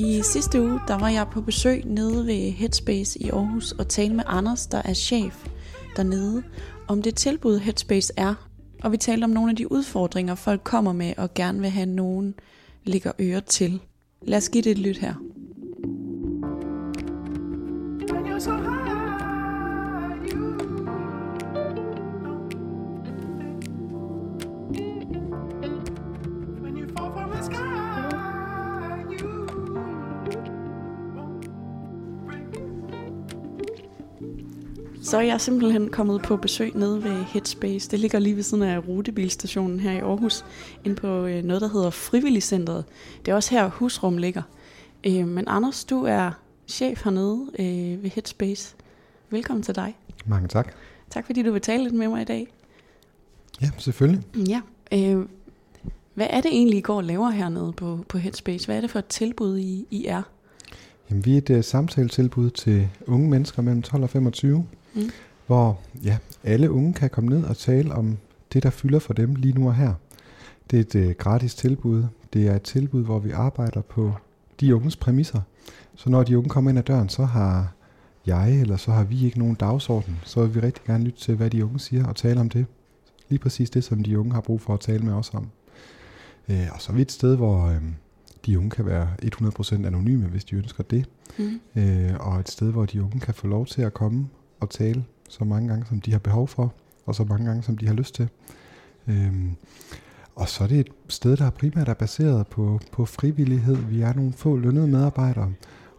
I sidste uge, der var jeg på besøg nede ved Headspace i Aarhus og talte med Anders, der er chef dernede, om det tilbud Headspace er. Og vi talte om nogle af de udfordringer, folk kommer med og gerne vil have nogen ligger øre til. Lad os give det et lyt her. Så er jeg simpelthen kommet på besøg nede ved Headspace. Det ligger lige ved siden af rutebilstationen her i Aarhus, ind på øh, noget, der hedder Frivilligcentret. Det er også her, husrum ligger. Øh, Men Anders, du er chef hernede øh, ved Headspace. Velkommen til dig. Mange tak. Tak fordi du vil tale lidt med mig i dag. Ja, selvfølgelig. Ja. Hvad er det egentlig, I går og laver hernede på, på Headspace? Hvad er det for et tilbud, I, I er? Jamen, vi er et uh, samtaletilbud til unge mennesker mellem 12 og 25, Mm. hvor ja, alle unge kan komme ned og tale om det, der fylder for dem lige nu og her. Det er et uh, gratis tilbud. Det er et tilbud, hvor vi arbejder på de unges præmisser. Så når de unge kommer ind ad døren, så har jeg eller så har vi ikke nogen dagsorden. Så vil vi rigtig gerne lytte til, hvad de unge siger og tale om det. Lige præcis det, som de unge har brug for at tale med os om. Øh, og så er vi et sted, hvor øh, de unge kan være 100% anonyme, hvis de ønsker det. Mm. Øh, og et sted, hvor de unge kan få lov til at komme og tale så mange gange, som de har behov for, og så mange gange, som de har lyst til. Øhm, og så er det et sted, der primært er baseret på, på frivillighed. Vi er nogle få lønnede medarbejdere,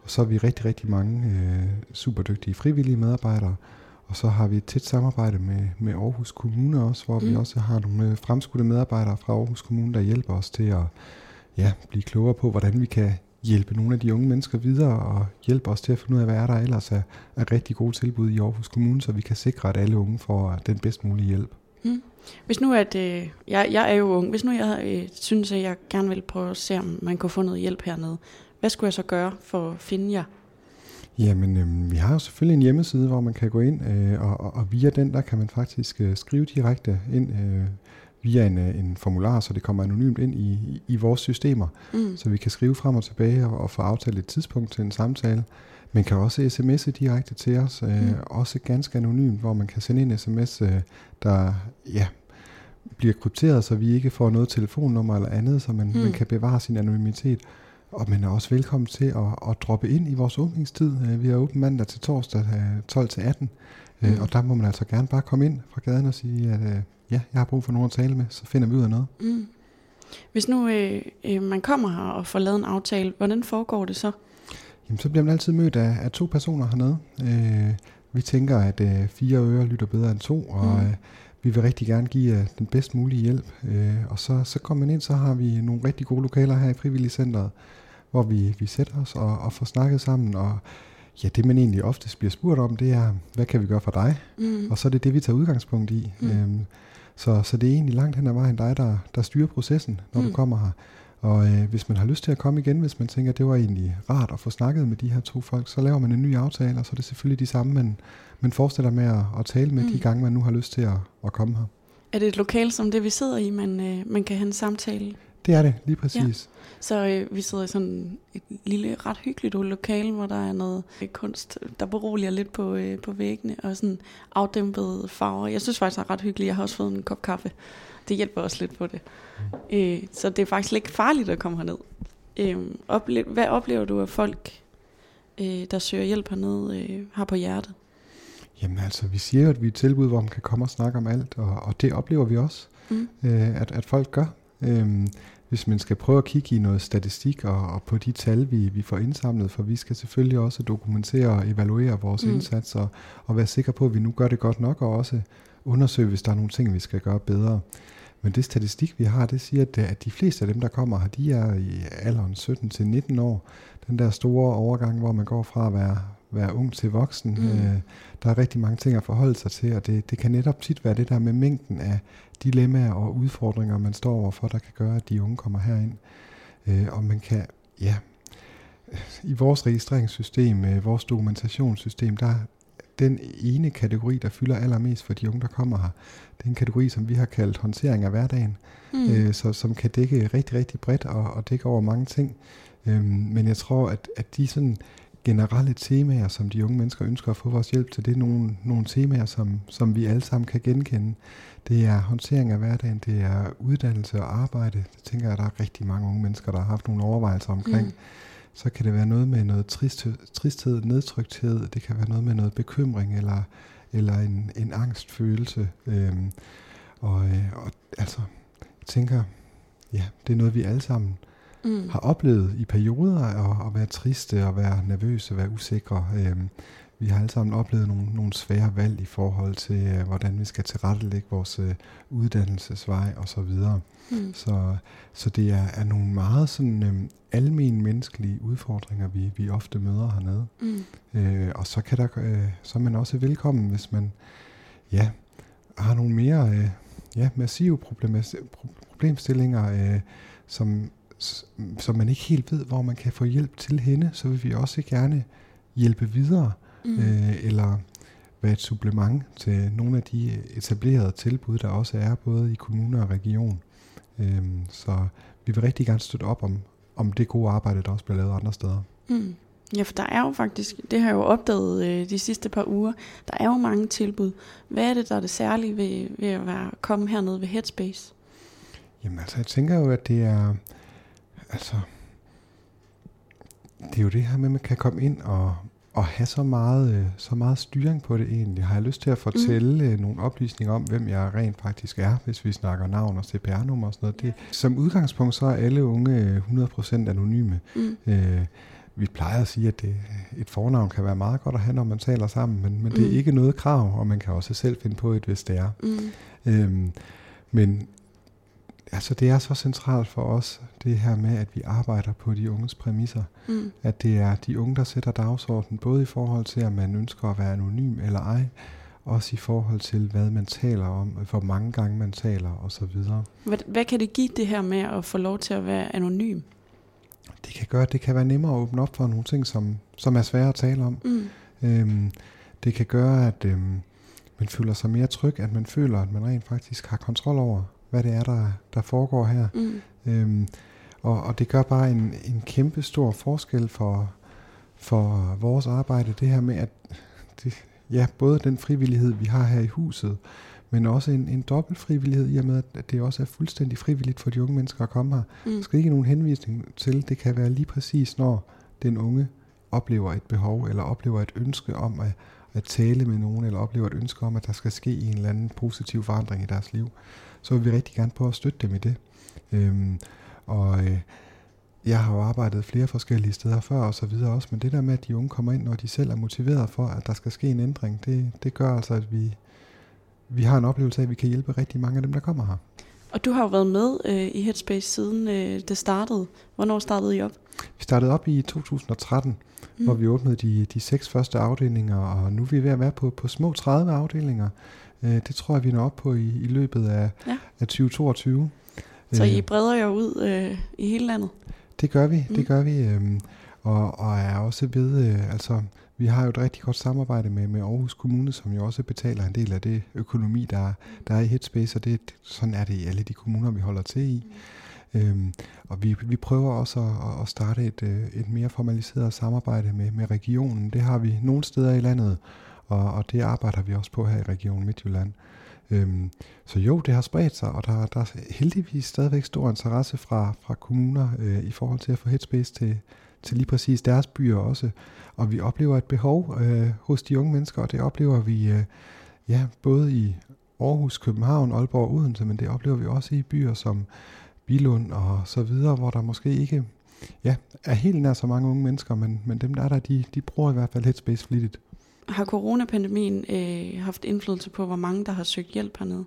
og så er vi rigtig, rigtig mange øh, superdygtige frivillige medarbejdere. Og så har vi et tæt samarbejde med, med Aarhus Kommune også, hvor mm. vi også har nogle øh, fremskudte medarbejdere fra Aarhus Kommune, der hjælper os til at ja, blive klogere på, hvordan vi kan hjælpe nogle af de unge mennesker videre og hjælpe os til at finde ud af, hvad er der ellers er, er rigtig gode tilbud i Aarhus Kommune, så vi kan sikre, at alle unge får den bedst mulige hjælp. Mm. Hvis nu at, øh, jeg, jeg er jo ung, hvis nu jeg øh, synes, at jeg gerne vil prøve at se, om man kunne få noget hjælp hernede, hvad skulle jeg så gøre for at finde jer? Jamen, øh, vi har jo selvfølgelig en hjemmeside, hvor man kan gå ind, øh, og, og, og via den, der kan man faktisk øh, skrive direkte ind øh, via en, øh, en formular, så det kommer anonymt ind i, i, vores systemer. Mm. Så vi kan skrive frem og tilbage og, og få aftalt et tidspunkt til en samtale. Man kan også sms'e direkte til os, øh, Mm. også ganske anonymt, hvor man kan sende en sms, øh, der ja, bliver krypteret, så vi ikke får noget telefonnummer eller andet, så man, Mm. man kan bevare sin anonymitet. Og man er også velkommen til at, at droppe ind i vores åbningstid. Øh, Vi er åben mandag til torsdag øh, 12 til 18. Mm. Og der må man altså gerne bare komme ind fra gaden og sige, at øh, ja, jeg har brug for nogen at tale med, så finder vi ud af noget. Mm. Hvis nu øh, øh, man kommer her og får lavet en aftale, hvordan foregår det så? Jamen, så bliver man altid mødt af, af to personer hernede. Øh, vi tænker, at øh, fire ører lytter bedre end to, og Mm. øh, vi vil rigtig gerne give øh, den bedst mulige hjælp. Øh, og så, så kommer man ind, så har vi nogle rigtig gode lokaler her i Frivilligcenteret, hvor vi, vi sætter os og, og får snakket sammen. Og ja, det man egentlig oftest bliver spurgt om, det er, hvad kan vi gøre for dig? Mm. Og så er det det, vi tager udgangspunkt i. Mm. Mm. Så, så det er egentlig langt hen ad vejen dig, der, der styrer processen, når Mm. du kommer her. Og øh, hvis man har lyst til at komme igen, hvis man tænker, at det var egentlig rart at få snakket med de her to folk, så laver man en ny aftale, og så er det selvfølgelig de samme, men man fortsætter med at, at tale med mm. de gange, man nu har lyst til at, at komme her. Er det et lokal som det, vi sidder i, man, øh, man kan have en samtale? Det er det, lige præcis. Så øh, vi sidder i sådan et lille, ret hyggeligt lokale, hvor der er noget øh, kunst, der beroliger lidt på, øh, på væggene, og sådan afdæmpede farver. Jeg synes faktisk, det er ret hyggeligt. Jeg har også fået en kop kaffe. Det hjælper også lidt på det. Øh, så det er faktisk ikke farligt at komme herned. Øh, ople- hvad oplever du af folk, øh, der søger hjælp hernede, øh, har på hjertet? Jamen altså, vi siger jo, at vi er et tilbud, hvor man kan komme og snakke om alt, og, og det oplever vi også, Mm. øh, at, at folk gør. Øhm, hvis man skal prøve at kigge i noget statistik og, og på de tal, vi, vi får indsamlet, for vi skal selvfølgelig også dokumentere og evaluere vores Mm. mm. indsats, og, og være sikre på, at vi nu gør det godt nok, og også undersøge, hvis der er nogle ting, vi skal gøre bedre. Men det statistik, vi har, det siger, at, at de fleste af dem, der kommer her, de er i alderen 17 til 19 år. Den der store overgang, hvor man går fra at være, være ung til voksen. Mm. Øh, der er rigtig mange ting at forholde sig til, og det, det kan netop tit være det der med mængden af dilemmaer og udfordringer, man står overfor, der kan gøre, at de unge kommer herind. Øh, og man kan, ja, i vores registreringssystem, øh, vores dokumentationssystem, der den ene kategori, der fylder allermest for de unge, der kommer her. Det er en kategori, som vi har kaldt håndtering af hverdagen, Mm. øh, så, som kan dække rigtig, rigtig bredt og, og dække over mange ting. Øhm, men jeg tror, at, at de sådan generelle temaer, som de unge mennesker ønsker at få vores hjælp til, det er nogle, nogle temaer, som, som vi alle sammen kan genkende. Det er håndtering af hverdagen, det er uddannelse og arbejde. Det tænker jeg, at der er rigtig mange unge mennesker, der har haft nogle overvejelser omkring. Mm. Så kan det være noget med noget tristhed, tristhed nedtrykthed, det kan være noget med noget bekymring eller, eller en, en angstfølelse. Øhm, og, øh, og altså, jeg tænker, ja, det er noget, vi alle sammen Mm. har oplevet i perioder at, at være triste og være nervøse, være usikre. Øhm, vi har alle sammen oplevet nogle, nogle svære valg i forhold til, øh, hvordan vi skal tilrettelægge vores øh, uddannelsesvej osv. Mm. Så, så det er, er nogle meget sådan øhm, almen menneskelige udfordringer, vi, vi ofte møder hernede. Mm. Øh, og så kan der, øh, så er man også velkommen, hvis man ja, har nogle mere øh, ja, massive problemstillinger, øh, som, som man ikke helt ved, hvor man kan få hjælp til hende, så vil vi også gerne hjælpe videre, Mm. øh, eller være et supplement til nogle af de etablerede tilbud, der også er både i kommuner og region. Øh, så vi vil rigtig gerne støtte op om, om det gode arbejde, der også bliver lavet andre steder. Mm. Ja, for der er jo faktisk, det har jeg jo opdaget øh, de sidste par uger, der er jo mange tilbud. Hvad er det, der er det særlige ved, ved at være, komme hernede ved Headspace? Jamen altså, jeg tænker jo, at det er, altså, det er jo det her med, at man kan komme ind og, og have så meget, øh, så meget styring på det egentlig. Har jeg lyst til at fortælle mm. nogle oplysninger om, hvem jeg rent faktisk er, hvis vi snakker navn og CPR-nummer og sådan noget. Det, som udgangspunkt, så er alle unge øh, 100% anonyme. Mm. Øh, vi plejer at sige, at det, et fornavn kan være meget godt at have, når man taler sammen, men, men det er Mm. ikke noget krav, og man kan også selv finde på et, hvis det er. Mm. Øhm, men altså, det er så centralt for os, det her med, at vi arbejder på de unges præmisser. Mm. At det er de unge, der sætter dagsordenen, både i forhold til, at man ønsker at være anonym eller ej, også i forhold til, hvad man taler om, hvor mange gange man taler osv. Hvad, hvad kan det give det her med at få lov til at være anonym? Det kan gøre, at det kan være nemmere at åbne op for nogle ting, som, som er svære at tale om. Mm. Øhm, det kan gøre, at øhm, man føler sig mere tryg, at man føler, at man rent faktisk har kontrol over, hvad det er, der, der foregår her. Mm. Øhm, og, og det gør bare en, en kæmpe stor forskel for, for vores arbejde, det her med, at det, ja, både den frivillighed, vi har her i huset, men også en, en dobbelt frivillighed i og med, at det også er fuldstændig frivilligt for de unge mennesker at komme her. Der Mm. skal ikke nogen henvisning til, det kan være lige præcis, når den unge oplever et behov, eller oplever et ønske om at, at tale med nogen, eller oplever et ønske om, at der skal ske en eller anden positiv forandring i deres liv. Så vil vi rigtig gerne prøve at støtte dem i det. Øhm, og øh, jeg har jo arbejdet flere forskellige steder før og så videre også, men det der med, at de unge kommer ind, når de selv er motiveret for, at der skal ske en ændring, det, det gør altså, at vi, vi har en oplevelse af, at vi kan hjælpe rigtig mange af dem, der kommer her. Og du har jo været med øh, i Headspace siden øh, det startede. Hvornår startede I op? Vi startede op i 2013, mm. hvor vi åbnede de, de seks første afdelinger, og nu er vi ved at være på, på små 30 afdelinger. Øh, det tror jeg, vi når op på i, i løbet af, Ja. af 2022. Så Øh, I breder jer ud øh, i hele landet? Det gør vi, Mm. det gør vi. Øhm, og, og er også ved, øh, altså, vi har jo et rigtig godt samarbejde med, med Aarhus Kommune, som jo også betaler en del af det økonomi, der, der er i Headspace, og det, sådan er det i alle de kommuner, vi holder til i. Øhm, og vi, vi prøver også at, at starte et, øh, et mere formaliseret samarbejde med, med regionen. Det har vi nogle steder i landet, og, og det arbejder vi også på her i Region Midtjylland. Øhm, så jo, det har spredt sig, og der, der er heldigvis stadigvæk stor interesse fra, fra kommuner øh, i forhold til at få Headspace til, til lige præcis deres byer også. Og vi oplever et behov øh, hos de unge mennesker, og det oplever vi øh, ja, både i Aarhus, København, Aalborg og Odense, men det oplever vi også i byer som Bilund og så videre, hvor der måske ikke ja, er helt nær så mange unge mennesker, men, men dem der er der, de, de bruger i hvert fald Headspace flittigt. Har coronapandemien øh, haft indflydelse på, hvor mange der har søgt hjælp hernede?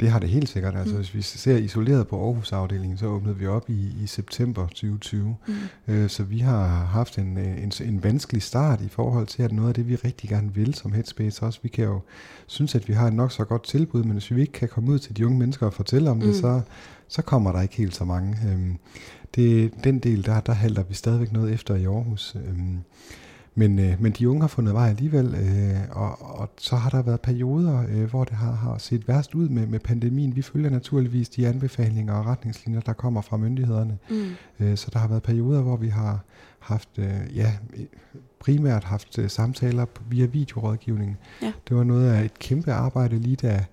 Det har det helt sikkert. Altså, Mm. hvis vi ser isoleret på Aarhus-afdelingen, så åbnede vi op i, i september 2020. Mm. Øh, så vi har haft en, øh, en, en vanskelig start i forhold til, at noget af det, vi rigtig gerne vil som Headspace også, vi kan jo synes, at vi har et nok så godt tilbud, men hvis vi ikke kan komme ud til de unge mennesker og fortælle om mm. Det, så, så kommer der ikke helt så mange. Øhm, det, den del, der, der halter vi stadigvæk noget efter i Aarhus. Øhm, men, øh, men de unge har fundet vej alligevel, øh, og, og så har der været perioder, øh, hvor det har, har set værst ud med, med pandemien. Vi følger naturligvis de anbefalinger og retningslinjer, der kommer fra myndighederne. Mm. Øh, så der har været perioder, hvor vi har haft, øh, ja, primært haft øh, samtaler via videorådgivning. Ja. Det var noget af et kæmpe arbejde lige da,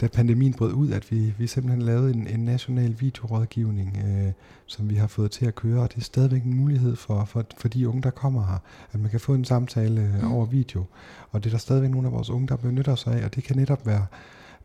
da pandemien brød ud, at vi, vi simpelthen lavede en, en national videorådgivning, øh, som vi har fået til at køre, og det er stadigvæk en mulighed for, for, for de unge, der kommer her, at man kan få en samtale øh, Mm. over video. Og det er der stadigvæk nogle af vores unge, der benytter sig af, og det kan netop være,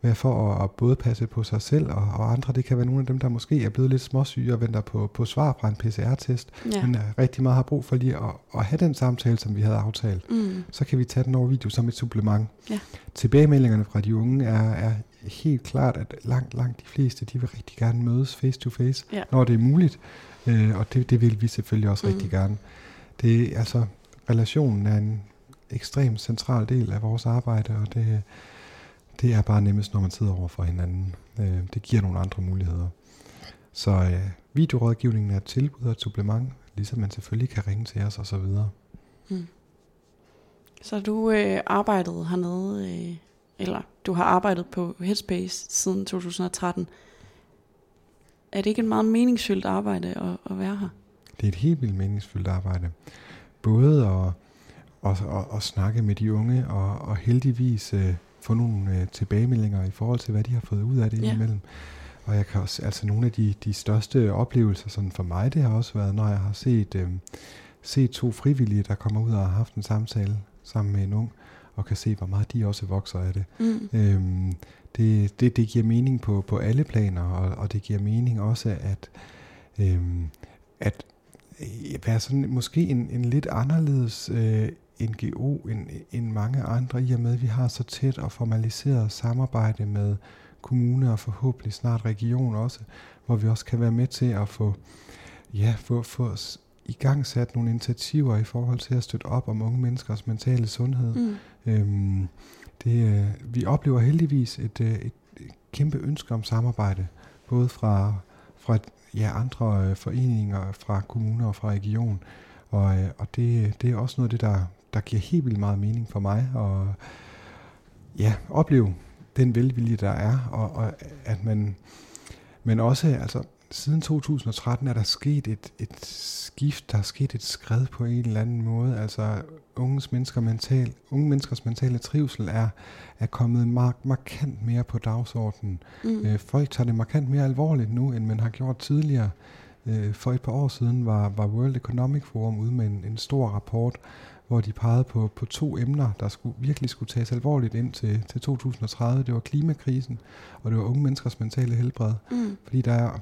være for at, at både passe på sig selv og, og andre. Det kan være nogle af dem, der måske er blevet lidt småsyge og venter på, på svar fra en PCR-test, Ja. men øh, rigtig meget har brug for lige at, at have den samtale, som vi havde aftalt. Mm. Så kan vi tage den over video som et supplement. Ja. Tilbagemeldingerne fra de unge er, er helt klart, at langt, langt de fleste, de vil rigtig gerne mødes face to face, Ja. når det er muligt. Øh, og det, det vil vi selvfølgelig også Mm. rigtig gerne. Det, altså, relationen er en ekstremt central del af vores arbejde, og det, det er bare nemmest, når man sidder over for hinanden. Øh, det giver nogle andre muligheder. Så øh, videorådgivningen er et tilbud og et supplement, ligesom man selvfølgelig kan ringe til os osv. Mm. Så du øh, arbejdede hernede, øh, eller du har arbejdet på Headspace siden 2013. Er det ikke et meget meningsfyldt arbejde at, at være her? Det er et helt vildt meningsfyldt arbejde. Både at, at, at, at snakke med de unge, og, og heldigvis øh, få nogle øh, tilbagemeldinger i forhold til, hvad de har fået ud af det Ja. indimellem. Og jeg kan også, altså nogle af de, de største oplevelser sådan for mig, det har også været, når jeg har set, øh, set to frivillige, der kommer ud og har haft en samtale sammen med en ung, og kan se, hvor meget de også vokser af det. Mm. Øhm, det, det, det giver mening på, på alle planer, og, og det giver mening også, at, øhm, at øh, være sådan måske en, en lidt anderledes øh, NGO end, end mange andre, i og med at vi har så tæt og formaliseret samarbejde med kommuner og forhåbentlig snart region også, hvor vi også kan være med til at få, ja, få, få i gang sat nogle initiativer i forhold til at støtte op om unge menneskers mentale sundhed. Mm. Øhm, det, øh, vi oplever heldigvis et, øh, et, et kæmpe ønske om samarbejde, både fra, fra ja, andre øh, foreninger, fra kommuner og fra region. Og, og det, det er også noget af det, der, der giver helt vildt meget mening for mig. Og ja, opleve den velvilje, der er, og, og at man, men også, altså, siden 2013 er der sket et, et skift, der er sket et skred på en eller anden måde. Altså, unges mennesker mental, unge menneskers mentale trivsel er, er kommet mark, markant mere på dagsordenen. Mm. Øh, folk tager det markant mere alvorligt nu, end man har gjort tidligere. Øh, for et par år siden var, var World Economic Forum ude med en, en stor rapport, hvor de pegede på, på to emner, der skulle, virkelig skulle tages alvorligt ind til, til 2030. Det var klimakrisen, og det var unge menneskers mentale helbred. Mm. Fordi der er,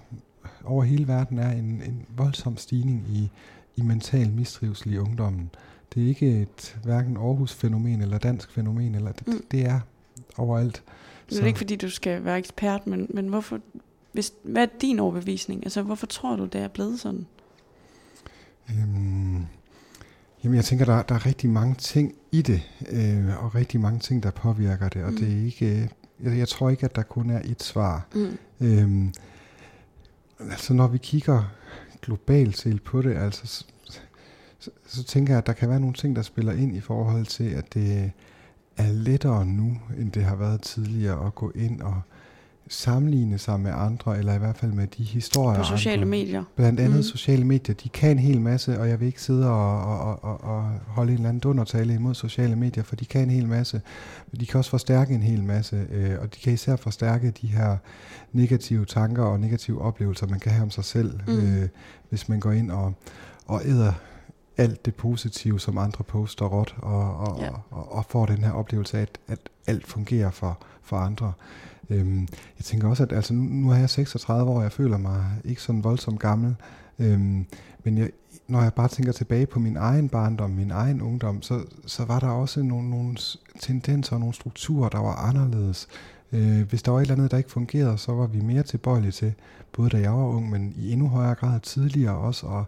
over hele verden er en, en voldsom stigning i, i mental mistrivsel i ungdommen. Det er ikke et hverken Aarhus-fænomen eller dansk fænomen, eller det, Mm. det er overalt. Det er ikke fordi, du skal være ekspert, men, men hvorfor, hvis, hvad er din overbevisning? Altså, hvorfor tror du, det er blevet sådan? Øhm, jamen, jeg tænker, der, der er rigtig mange ting i det, øh, og rigtig mange ting, der påvirker det, og Mm. det er ikke... øh, Jeg, jeg tror ikke, at der kun er et svar. Mm. Øhm, altså, når vi kigger globalt set på det, altså, så, så, så tænker jeg, at der kan være nogle ting, der spiller ind i forhold til, at det er lettere nu, end det har været tidligere at gå ind og sammenligne sig med andre, eller i hvert fald med de historier, På sociale andre medier. Blandt andet mm. sociale medier. De kan en hel masse, og jeg vil ikke sidde og, og, og, og, holde en eller anden dundertale imod sociale medier, for de kan en hel masse. De kan også forstærke en hel masse, øh, og de kan især forstærke de her negative tanker og negative oplevelser, man kan have om sig selv, Mm. øh, hvis man går ind og, og æder alt det positive, som andre poster råt, og, og, ja. og, og får den her oplevelse af, at, at alt fungerer for, for andre. Øhm, jeg tænker også, at altså, nu, nu er jeg 36 år, og jeg føler mig ikke sådan voldsomt gammel. Øhm, men jeg, når jeg bare tænker tilbage på min egen barndom, min egen ungdom, så, så var der også nogle, nogle tendenser og nogle strukturer, der var anderledes. Øh, hvis der var et eller andet, der ikke fungerede, så var vi mere tilbøjelige til, både da jeg var ung, men i endnu højere grad tidligere også, at,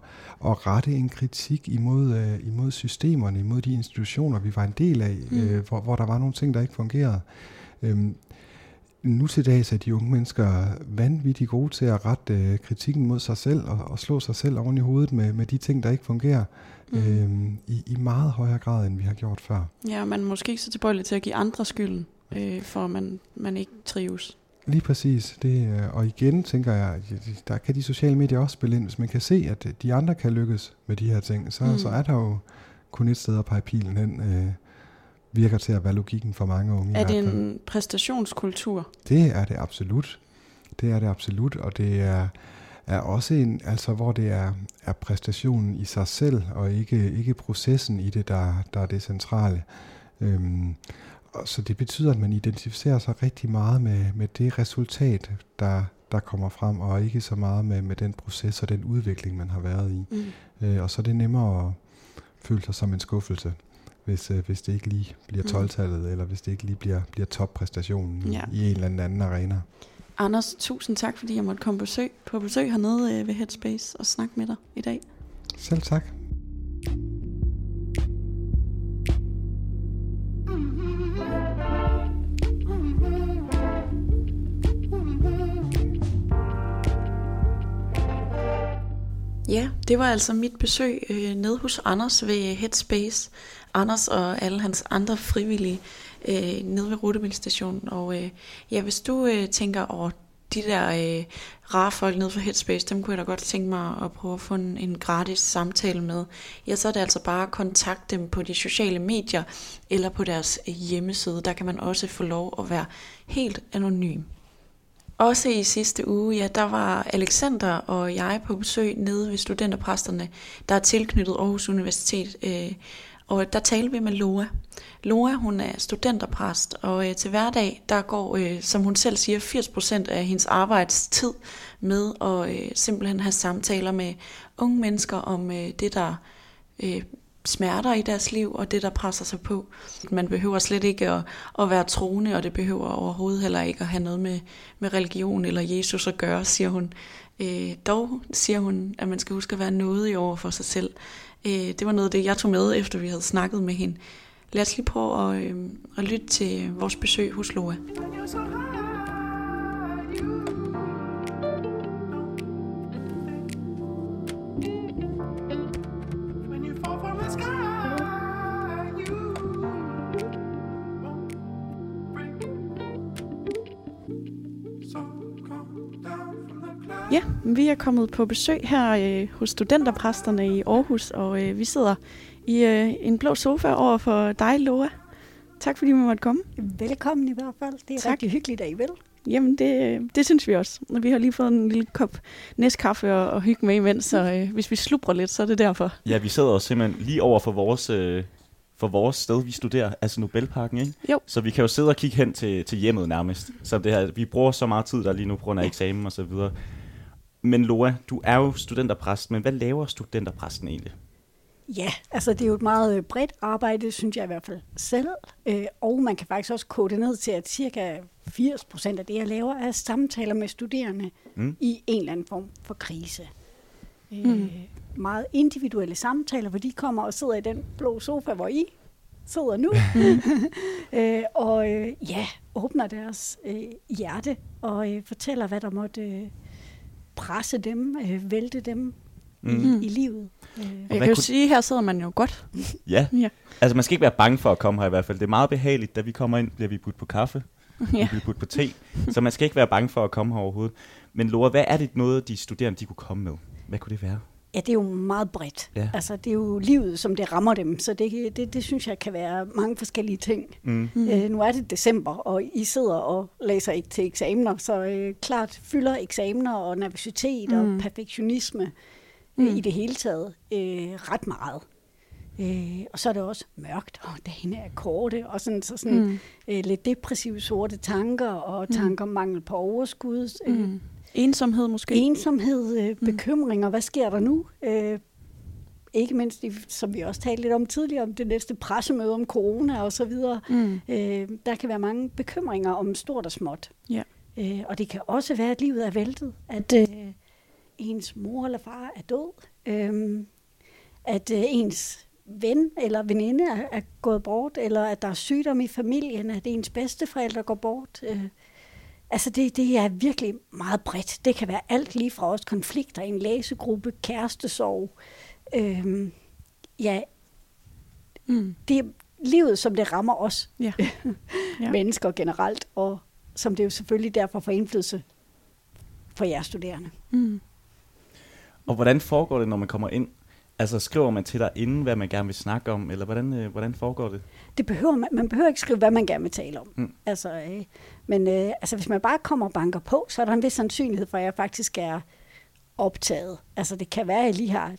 at rette en kritik imod, øh, imod systemerne, imod de institutioner, vi var en del af, mm. øh, hvor, hvor der var nogle ting, der ikke fungerede. Øhm, nu til dags er de unge mennesker vanvittigt gode til at rette øh, kritikken mod sig selv og, og slå sig selv oven i hovedet med, med de ting, der ikke fungerer mm. øh, i, i meget højere grad, end vi har gjort før. Ja, man er måske ikke så tilbøjelig til at give andre skylden, øh, for at man, man ikke trives. Lige præcis. Det, øh, og igen tænker jeg, der kan de sociale medier også spille ind. Hvis man kan se, at de andre kan lykkes med de her ting, så, mm. så er der jo kun et sted at pege pilen hen. Øh, virker til at være logikken for mange unge. Er det en præstationskultur? Det er det absolut. Det er det absolut, og det er, er også en, altså hvor det er, er præstationen i sig selv, og ikke, ikke processen i det, der, der er det centrale. Øhm, og så det betyder, at man identificerer sig rigtig meget med, med det resultat, der, der kommer frem, og ikke så meget med, med den proces og den udvikling, man har været i. Mm. Øh, og så er det nemmere at føle sig som en skuffelse, hvis, øh, hvis det ikke lige bliver Mm. 12-tallet, eller hvis det ikke lige bliver, bliver toppræstationen i, Ja. i en eller anden anden arena. Anders, tusind tak, fordi jeg måtte komme på besøg, på besøg hernede øh, ved Headspace og snakke med dig i dag. Selv tak. Ja, det var altså mit besøg øh, nede hos Anders ved Headspace. Anders og alle hans andre frivillige øh, nede ved Rutebilstationen. Og øh, ja, hvis du øh, tænker over de der øh, rare folk nede for Headspace, dem kunne jeg da godt tænke mig at prøve at få en, en gratis samtale med. Ja, så er det altså bare at kontakte dem på de sociale medier eller på deres øh, hjemmeside. Der kan man også få lov at være helt anonym. Også i sidste uge, ja, der var Alexander og jeg på besøg nede ved studenterpræsterne, der er tilknyttet Aarhus Universitet. Øh, og øh, der talte vi med Loa. Loa, hun er studenterpræst, og øh, til hverdag, der går, øh, som hun selv siger, 80% af hendes arbejdstid med at øh, simpelthen have samtaler med unge mennesker om øh, det, der øh, smerter i deres liv, og det, der presser sig på. Man behøver slet ikke at, at være troende, og det behøver overhovedet heller ikke at have noget med, med religion eller Jesus at gøre, siger hun. Øh, dog siger hun, at man skal huske at være nådig over for sig selv. Øh, det var noget af det, jeg tog med, efter vi havde snakket med hende. Lad os lige prøve at, øh, at lytte til vores besøg hos Loa. You're so high, Ja, vi er kommet på besøg her øh, hos studenterpræsterne i Aarhus, og øh, vi sidder i øh, en blå sofa over for dig, Loa. Tak fordi vi måtte komme. Velkommen i hvert fald. Det er Tak. rigtig hyggeligt, at I vil. Jamen, det, det synes vi også. Og vi har lige fået en lille kop næstkaffe og, og hygge med imens, så øh, hvis vi slubrer lidt, så er det derfor. Ja, vi sidder også simpelthen lige over for vores, øh, for vores sted, vi studerer, altså Nobelparken, ikke? Jo. Så vi kan jo sidde og kigge hen til, til hjemmet nærmest. Så det her, vi bruger så meget tid der lige nu på grund af Ja. eksamen og så videre. Men Loa, du er jo studenterpræst, men hvad laver studenterpræsten egentlig? Ja, altså det er jo et meget øh, bredt arbejde, synes jeg i hvert fald selv. Øh, og man kan faktisk også kode det ned til, at cirka 80 procent af det, jeg laver, er samtaler med studerende Mm. i en eller anden form for krise. Øh, Mm. Meget individuelle samtaler, hvor de kommer og sidder i den blå sofa, hvor I sidder nu. øh, og øh, ja, åbner deres øh, hjerte og øh, fortæller, hvad der måtte øh, presse dem, øh, vælte dem Mm. i, i livet. Øh, Jeg kan jo kunne- sige, at her sidder man jo godt. Ja. Ja. Altså man skal ikke være bange for at komme her i hvert fald. Det er meget behageligt, da vi kommer ind, bliver vi budt på kaffe, vi Ja. bliver budt på te. Så man skal ikke være bange for at komme her overhovedet. Men Laura, hvad er det noget, de studerende de kunne komme med? Hvad kunne det være? Ja, det er jo meget bredt. Ja. Altså, det er jo livet, som det rammer dem, så det, det, det synes jeg kan være mange forskellige ting. Mm. Mm. Øh, nu er det december, og I sidder og læser ikke til eksamener, så øh, klart fylder eksamener og nervøsitet mm. Mm. og perfektionisme Mm. øh, i det hele taget øh, ret meget. Øh, og så er det også mørkt, og dagene er korte, og sådan, så sådan, mm. Mm. øh, lidt depressive sorte tanker, og tanker om mangel på overskud, øh, Mm. Ensomhed måske. Ensomhed, øh, bekymringer, hvad sker der nu? Øh, ikke mindst, som vi også talte lidt om tidligere, om det næste pressemøde om corona og så videre. Mm. Øh, der kan være mange bekymringer om stort og småt. Ja. Øh, og det kan også være, at livet er væltet. At øh, ens mor eller far er død. Øh, at øh, ens ven eller veninde er, er gået bort. Eller at der er sygdom i familien. At ens bedsteforældre går bort. Øh, Altså det, det er virkelig meget bredt. Det kan være alt lige fra os konflikter i en læsegruppe, kærestesorg. Øhm, ja, Mm. det er livet, som det rammer os Ja. ja. Ja. mennesker generelt, og som det jo selvfølgelig derfor får indflydelse for jeres studerende. Mm. Og hvordan foregår det, når man kommer ind? Altså skriver man til dig inden, hvad man gerne vil snakke om, eller hvordan, øh, hvordan foregår det? Det behøver man, man behøver ikke skrive, hvad man gerne vil tale om. Mm. Altså, øh, men øh, altså, hvis man bare kommer og banker på, så er der en vis sandsynlighed for, at jeg faktisk er optaget. Altså det kan være, at jeg lige har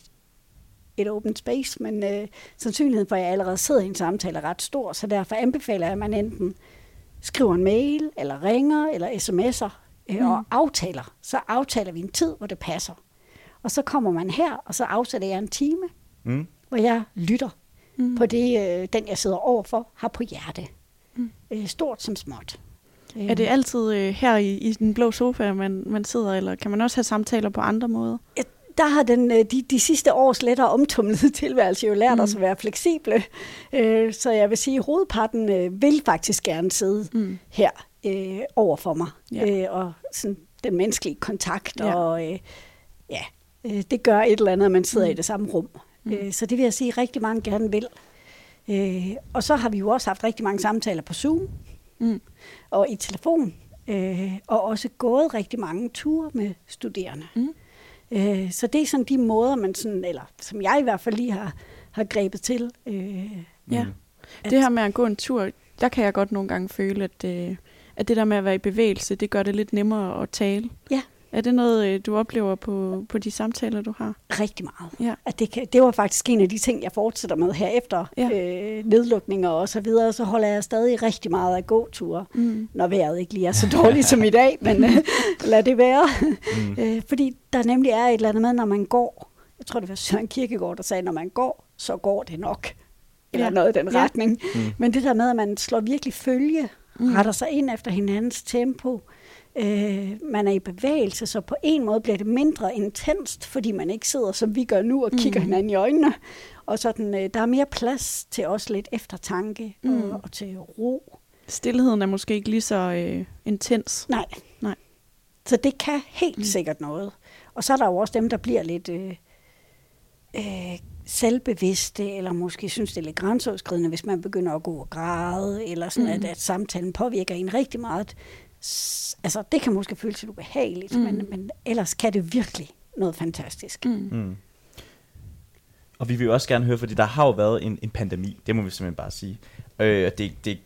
et open space, men øh, sandsynligheden for, at jeg allerede sidder i en samtale er ret stor, så derfor anbefaler jeg, at man enten skriver en mail, eller ringer, eller sms'er, øh, Mm. og aftaler. Så aftaler vi en tid, hvor det passer. Og så kommer man her, og så afsætter jeg en time, Mm? hvor jeg lytter Mm. på det, øh, den jeg sidder overfor, har på hjerte. Mm. Øh, stort som småt. Er det altid øh, her i, i den blå sofa, man, man sidder, eller kan man også have samtaler på andre måder? Øh, der har den, øh, de, de sidste års lettere omtumlede tilværelse jo lært mm. os at være fleksible. Øh, så jeg vil sige, at hovedparten øh, vil faktisk gerne sidde Mm. her øh, over for mig. Ja. Øh, og sådan den menneskelige kontakt. Ja. Og øh, ja, øh, det gør et eller andet, at man sidder mm. I det samme rum. Mm. Øh, så det vil jeg sige, at rigtig mange gerne vil. Øh, og så har vi jo også haft rigtig mange samtaler på Zoom Mm. og i telefon. Øh, og også gået rigtig mange ture med studerende. Mm. Øh, så det er sådan de måder, man sådan, eller som jeg i hvert fald lige har, har grebet til. Øh, Ja. Mm. at, Det her med at gå en tur, der kan jeg godt nogle gange føle, at, øh, at det der med at være i bevægelse, det gør det lidt nemmere at tale. Ja. Er det noget, øh, du oplever på, på de samtaler, du har? rigtig meget. Ja. At det, kan, det var faktisk en af de ting, jeg fortsætter med her efter Ja. øh, nedlukninger og så videre. Så holder jeg stadig rigtig meget af gåture, Mm. når vejret ikke lige er så dårligt som i dag, men øh, lad det være. Mm. Øh, fordi der nemlig er et eller andet med, når man går. Jeg tror, det var Søren Kierkegaard, der sagde, når man går, så går det nok. Eller Ja. ja. noget i den Ja. retning. Mm. Men det der med, at man slår virkelig følge, Mm. mm. retter sig ind efter hinandens tempo. Øh, man er i bevægelse, så på en måde bliver det mindre intenst, fordi man ikke sidder, som vi gør nu, og kigger Mm. hinanden i øjnene. Og sådan, øh, der er mere plads til også lidt eftertanke Mm. og, og til ro. Stilheden er måske ikke lige så øh, intens. Nej. Nej. Så det kan helt Mm. mm. sikkert noget. Og så er der jo også dem, der bliver lidt øh, øh, selvbevidste, eller måske synes, det er lidt grænseoverskridende, hvis man begynder at gå og græde, eller sådan, Mm. at, at samtalen påvirker en rigtig meget. Altså, det kan måske føles lidt ubehageligt, Mm. men, men ellers kan det virkelig noget fantastisk. Mm. Mm. Og vi vil jo også gerne høre, fordi der har jo været en, en pandemi, det må vi simpelthen bare sige. Øh, det, det,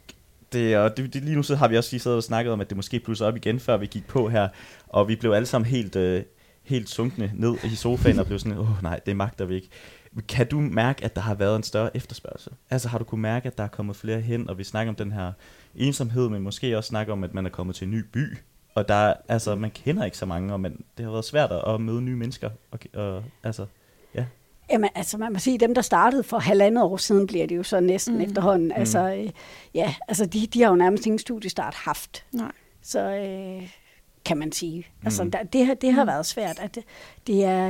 det, og det, det, lige nu så har vi også lige siddet og snakket om, at det måske blusser op igen, før vi gik på her. Og vi blev alle sammen helt, øh, helt sunkne ned i sofaen og blev sådan, åh oh, nej, det magter vi ikke. Kan du mærke, at der har været en større efterspørgsel? Altså har du kunne mærke, at der er kommet flere hen, og vi snakker om den her ensomhed, men måske også snakker om, at man er kommet til en ny by. Og der, er- altså, man kender ikke så mange, og man, det har været svært at møde nye mennesker. Og, og, altså, Jamen, altså man må sige, dem, der startede for halvandet år siden, bliver det jo så næsten Mm. mm. efterhånden. Mm. Altså, øh, ja, altså de, de har jo nærmest ingen studiestart haft. Nej. Så øh, kan man sige. Altså, Mm. der, det, har, det har Mm. været svært. At det, det, er,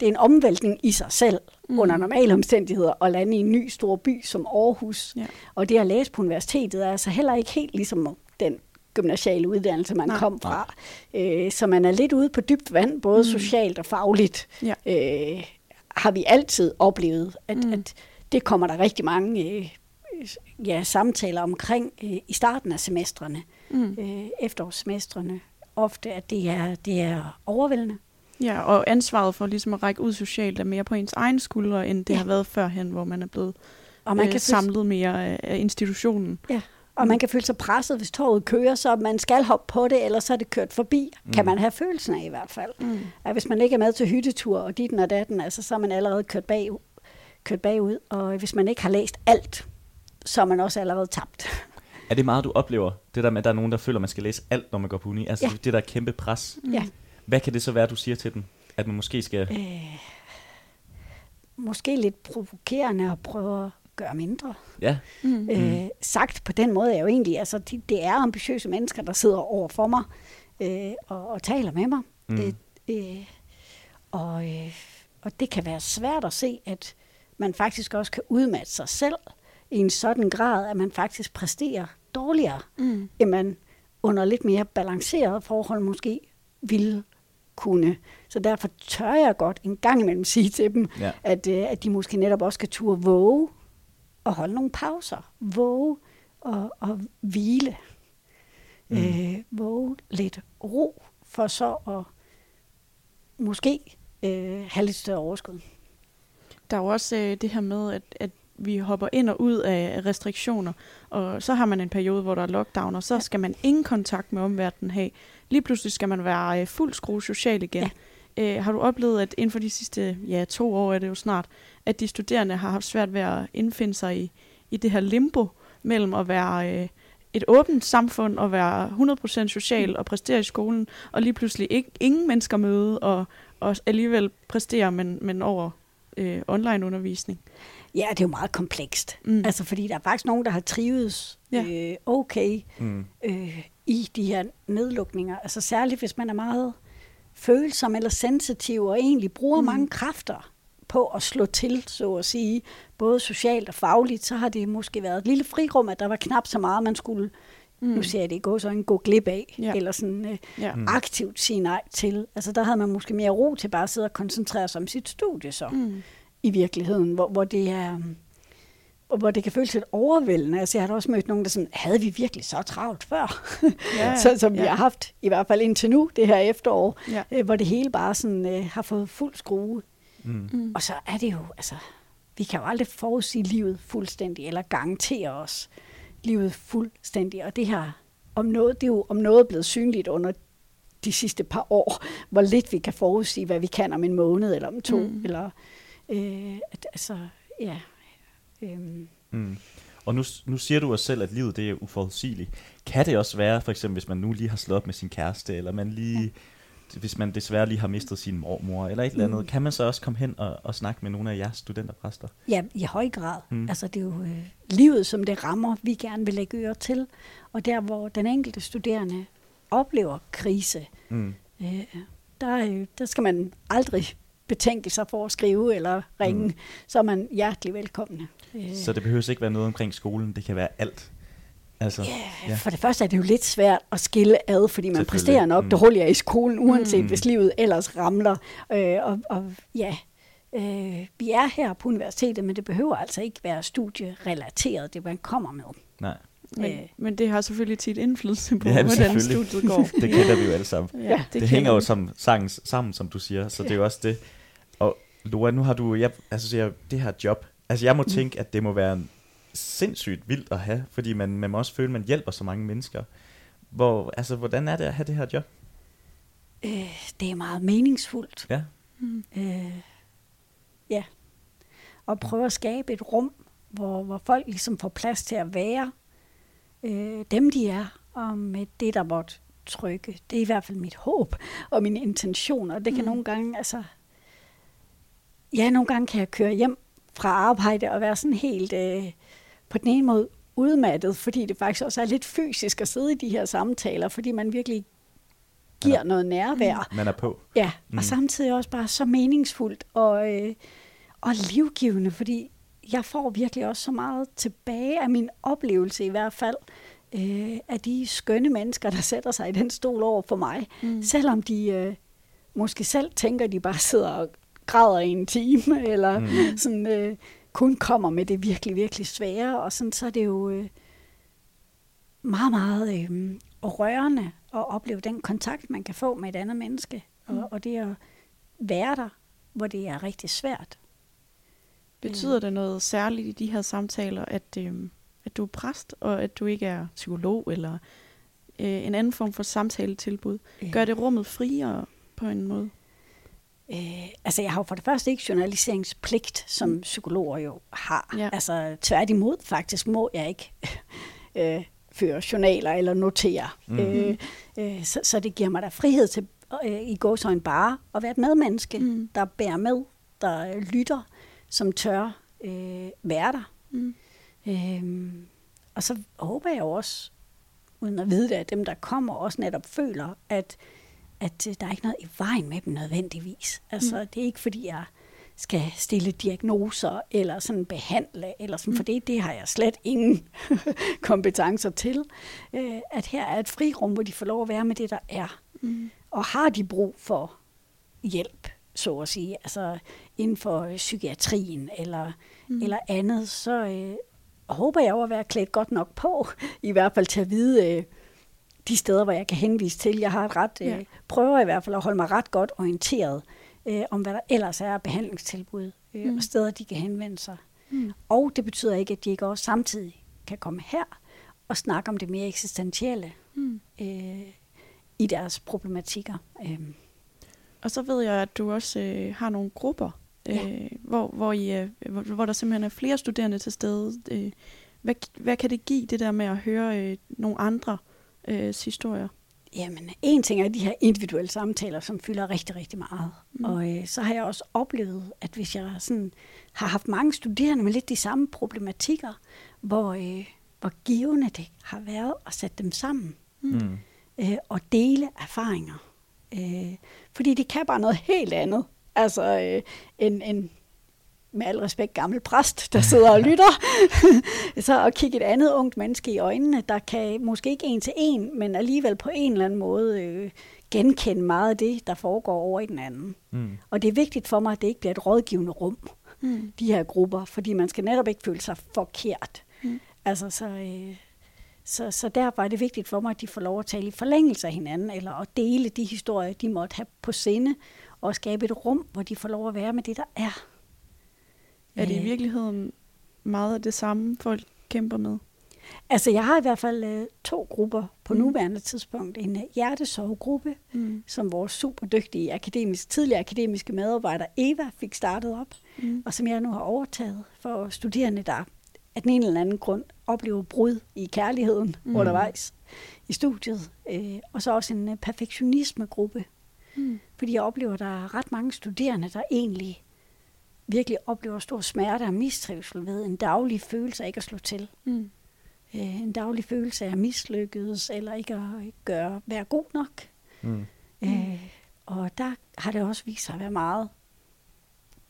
det er en omvæltning i sig selv, Mm. under normale omstændigheder, at lande i en ny stor by som Aarhus. Ja. Og det at læse på universitetet er altså heller ikke helt ligesom den gymnasiale uddannelse, man Nej. Kom fra. Øh, så man er lidt ude på dybt vand, både Mm. socialt og fagligt. Ja. Øh, har vi altid oplevet, at, mm. at det kommer der rigtig mange øh, ja, samtaler omkring øh, i starten af semestrene, Mm. øh, efterårssemestrene. Ofte, at det er, det er overvældende. Ja, og ansvaret for ligesom at række ud socialt er mere på ens egen skuldre, end det Ja. har været førhen, hvor man er blevet Og man, øh, kan føle, samlet mere af, institutionen. og man kan føle sig presset, hvis toget kører, så man skal hoppe på det, eller så er det kørt forbi. Mm. Kan Mm. man have følelsen af i hvert fald. Mm. At hvis man ikke er med til hyttetur og dit og datten, altså, så er man allerede kørt, bag, kørt bagud. Og hvis man ikke har læst alt, så er man også allerede tabt. Er det meget, du oplever? Det der med, at der er nogen, der føler, at man skal læse alt, når man går på uni? Altså Ja. det der kæmpe pres. Ja. Hvad kan det så være, du siger til dem? At man måske skal... Øh, måske lidt provokerende at prøve at gøre mindre. Ja, Mm. Mm. Øh, sagt på den måde er jo egentlig, altså de, det er ambitiøse mennesker, der sidder over for mig øh, og, og taler med mig. Mm. Øh, øh, og, øh, og det kan være svært at se, at man faktisk også kan udmatte sig selv i en sådan grad, at man faktisk præsterer dårligere, Mm. end man under lidt mere balancerede forhold måske ville kunne. Så derfor tør jeg godt en gang imellem sige til dem, Ja. at, øh, at de måske netop også skal turde våge og holde nogle pauser. Våge og, og hvile. Mm. Øh, våge lidt ro, for så at måske øh, have lidt større overskud. Der er jo også øh, det her med, at, at vi hopper ind og ud af restriktioner, og så har man en periode, hvor der er lockdown, og så skal man ingen kontakt med omverdenen have. Lige pludselig skal man være øh, fuld skrue social igen. Ja. Øh, har du oplevet, at inden for de sidste ja, to år er det jo snart, at de studerende har haft svært ved at indfinde sig i, i det her limbo mellem at være øh, et åbent samfund og være 100% social og præstere i skolen, og lige pludselig ikke, ingen mennesker møde og, og alligevel præstere, men, men over øh, online undervisning. Ja, det er jo meget komplekst. Mm. Altså, fordi der er faktisk nogen, der har trives Ja. øh, okay Mm. øh, i de her nedlukninger. Altså særligt, hvis man er meget følsom eller sensitiv, og egentlig bruger Mm. mange kræfter på at slå til, så at sige, både socialt og fagligt, så har det måske været et lille frirum, at der var knap så meget, man skulle, mm. nu ser jeg det gå så en gå glip af, Ja. ja. eller sådan øh, Ja. mm. aktivt sige nej til. Altså der havde man måske mere ro til bare at sidde og koncentrere sig om sit studie så Mm. I virkeligheden, hvor, hvor det er og hvor det kan føles lidt overvældende. Altså, jeg har da også mødt nogen, der sådan, havde vi virkelig så travlt før? Ja, så, som vi ja. har haft, i hvert fald indtil nu, det her efterår, Ja. øh, hvor det hele bare sådan, øh, har fået fuld skrue. Mm. Mm. Og så er det jo, altså, vi kan jo aldrig forudsige livet fuldstændig, eller garantere os livet fuldstændig. Og det her, om noget, det er jo om noget blevet synligt under de sidste par år, hvor lidt vi kan forudsige, hvad vi kan om en måned eller om to. Mm. Eller, øh, at, altså, ja. Øhm, Mm. Og nu, nu siger du også selv, at livet det er uforudsigeligt. Kan det også være, for eksempel hvis man nu lige har slået op med sin kæreste, eller man lige, hvis man desværre lige har mistet sin mormor, eller et eller andet, Mm. kan man så også komme hen og, og snakke med nogle af jeres studenterpræster? Ja, i høj grad. Mm. Altså det er jo øh, livet, som det rammer, vi gerne vil lægge øre til. Og der, hvor den enkelte studerende oplever krise, Mm. øh, der, øh, der skal man aldrig betænke sig for at skrive eller ringe. Mm. Så er man hjertelig velkommen. Øh, Så det behøver ikke være noget omkring skolen, det kan være alt. Altså, Ja, ja. for det første er det jo lidt svært at skille ad, fordi man præsterer nok Mm. dårligere i skolen, uanset mm. hvis livet ellers ramler. Øh, og, og ja, øh, vi er her på universitetet, men det behøver altså ikke være studierelateret, det man kommer med. nej. Men, Øh. men det har selvfølgelig tit indflydelse på, Ja, hvordan studiet går. Det kender vi jo alle sammen. Ja, Det, det hænger jo vi. som, sammen, sammen, som du siger, så det er jo også det. Og Laura, nu har du, jeg, altså siger, det her job, altså jeg må Mm. tænke, at det må være sindssygt vildt at have, fordi man, man må også føle, at man hjælper så mange mennesker. Hvor, altså, hvordan er det at have det her job? Øh, det er meget meningsfuldt. Ja. Mm. Øh, ja. Og prøve at skabe et rum, hvor, hvor folk ligesom får plads til at være øh, dem, de er, og med det, der måtte trykke. Det er i hvert fald mit håb og min intention, og det kan Mm. mm. nogle gange, altså, ja, nogle gange kan jeg køre hjem fra arbejde og være sådan helt øh, på den ene måde udmattet, fordi det faktisk også er lidt fysisk at sidde i de her samtaler, fordi man virkelig giver Ja. noget nærvær. Man er på. Ja, Mm. og samtidig også bare så meningsfuldt og, øh, og livgivende, fordi jeg får virkelig også så meget tilbage af min oplevelse i hvert fald, øh, af de skønne mennesker, der sætter sig i den stol over for mig. Mm. Selvom de øh, måske selv tænker, de bare sidder og græder i en time, eller mm. sådan, øh, kun kommer med det virkelig, virkelig svære. Og sådan, så er det jo øh, meget, meget øh, rørende at opleve den kontakt, man kan få med et andet menneske. Mm. Og, og det at være der, hvor det er rigtig svært. Betyder det noget særligt i de her samtaler, at, øh, at du er præst, og at du ikke er psykolog, eller øh, en anden form for samtaletilbud? Gør det rummet friere på en måde? Øh, altså, jeg har jo for det første ikke journaliseringspligt, som psykologer jo har. Mm. Ja. Altså, tværtimod faktisk må jeg ikke øh, føre journaler eller notere. Mhm. Øh, øh, så, så det giver mig da frihed til øh, i gåsøjne bare at være et medmenneske, Mm. mm. der bærer med, der øh, lytter, som tør øh, være der. Mm. Øhm, og så håber jeg også, uden at vide det, at dem, der kommer, også netop føler, at, at øh, der er ikke noget i vejen med dem nødvendigvis. Altså, Mm. mm. det er ikke fordi, jeg skal stille diagnoser eller sådan behandle, eller sådan, for det, det har jeg slet ingen kompetencer til. Øh, at her er et frirum, hvor de får lov at være med det, der er. Mm. Og har de brug for hjælp, så at sige, altså inden for øh, psykiatrien eller, mm. eller andet, så øh, håber jeg jo at være klædt godt nok på, i hvert fald til at vide øh, de steder, hvor jeg kan henvise til. Jeg har et ret, øh, Ja. prøver i hvert fald at holde mig ret godt orienteret øh, om, hvad der ellers er af behandlingstilbud øh, Mm. mm. og steder, de kan henvende sig. Mm. Og det betyder ikke, at de ikke også samtidig kan komme her og snakke om det mere eksistentielle Mm. øh, i deres problematikker. Øh. Og så ved jeg, at du også øh, har nogle grupper, øh, Ja. hvor, hvor, I, øh, hvor, hvor der simpelthen er flere studerende til stede. Øh, hvad, hvad kan det give, det der med at høre øh, nogle andre øh, historier? Jamen, en ting er de her individuelle samtaler, som fylder rigtig, rigtig meget. Mm. Mm. Og øh, så har jeg også oplevet, at hvis jeg sådan har haft mange studerende med lidt de samme problematikker, hvor, øh, hvor givende det har været at sætte dem sammen Mm. øh, og dele erfaringer. Øh, fordi det kan bare noget helt andet. Altså øh, en, en med al respekt gammel præst, der sidder og lytter, så at kigge et andet ungt menneske i øjnene, der kan måske ikke en til en, men alligevel på en eller anden måde øh, genkende meget af det, der foregår over i den anden. Mm. Og det er vigtigt for mig, at det ikke bliver et rådgivende rum, Mm. de her grupper, fordi man skal netop ikke føle sig forkert. Mm. Altså, så, øh, så, så derfor er det vigtigt for mig, at de får lov at tale i forlængelse af hinanden, eller at dele de historier, de måtte have på sinde, og skabe et rum, hvor de får lov at være med det, der er. Er det i Øh, virkeligheden meget af det samme, folk kæmper med? Altså, jeg har i hvert fald øh, to grupper på Mm. nuværende tidspunkt. En hjertesovegruppe, Mm. som vores super dygtige akademisk, tidligere akademiske medarbejder Eva fik startet op, Mm. og som jeg nu har overtaget for studerende, der af den ene eller anden grund oplever brud i kærligheden Mm. undervejs i studiet. Øh, og så også en øh, perfektionismegruppe, Mm. fordi jeg oplever, at der er ret mange studerende, der egentlig virkelig oplever stor smerte og mistrivsel ved en daglig følelse af ikke at slå til. Mm. Øh, en daglig følelse af at mislykkedes, eller ikke at gøre, være god nok. Mm. Øh, og der har det også vist sig at være meget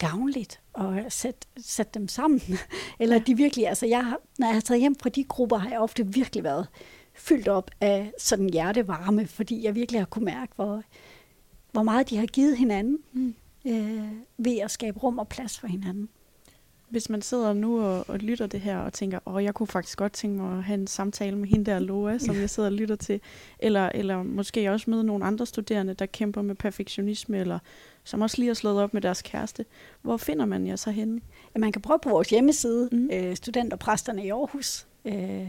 gavnligt at sætte, sætte dem sammen. Eller de virkelig, altså jeg når jeg har taget hjem fra de grupper, har jeg ofte virkelig været fyldt op af sådan hjertevarme, fordi jeg virkelig har kunne mærke, hvor, hvor meget de har givet hinanden Mm. øh, ved at skabe rum og plads for hinanden. Hvis man sidder nu og, og lytter det her og tænker, åh, jeg kunne faktisk godt tænke mig at have en samtale med hende der Loa, som jeg sidder og lytter til, eller, eller måske også møde nogle andre studerende, der kæmper med perfektionisme, eller som også lige har slået op med deres kæreste. Hvor finder man jer så henne? Ja, man kan prøve på vores hjemmeside, Mm. mm. øh, Studenterpræsterne i Aarhus. Øh,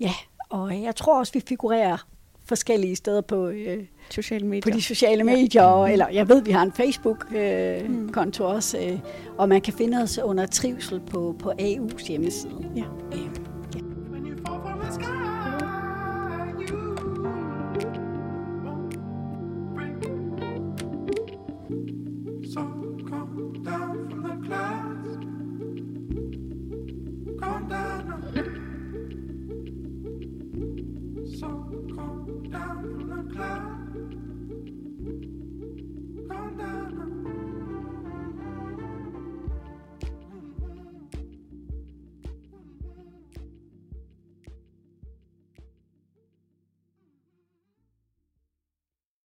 ja, og jeg tror også, vi figurerer forskellige steder på, øh, Sociale medier. på de sociale medier, og, eller jeg ved, vi har en Facebook-konto Mm. øh, konto også, øh, og man kan finde os under trivsel på, på AU's hjemmeside. Ja. Øh,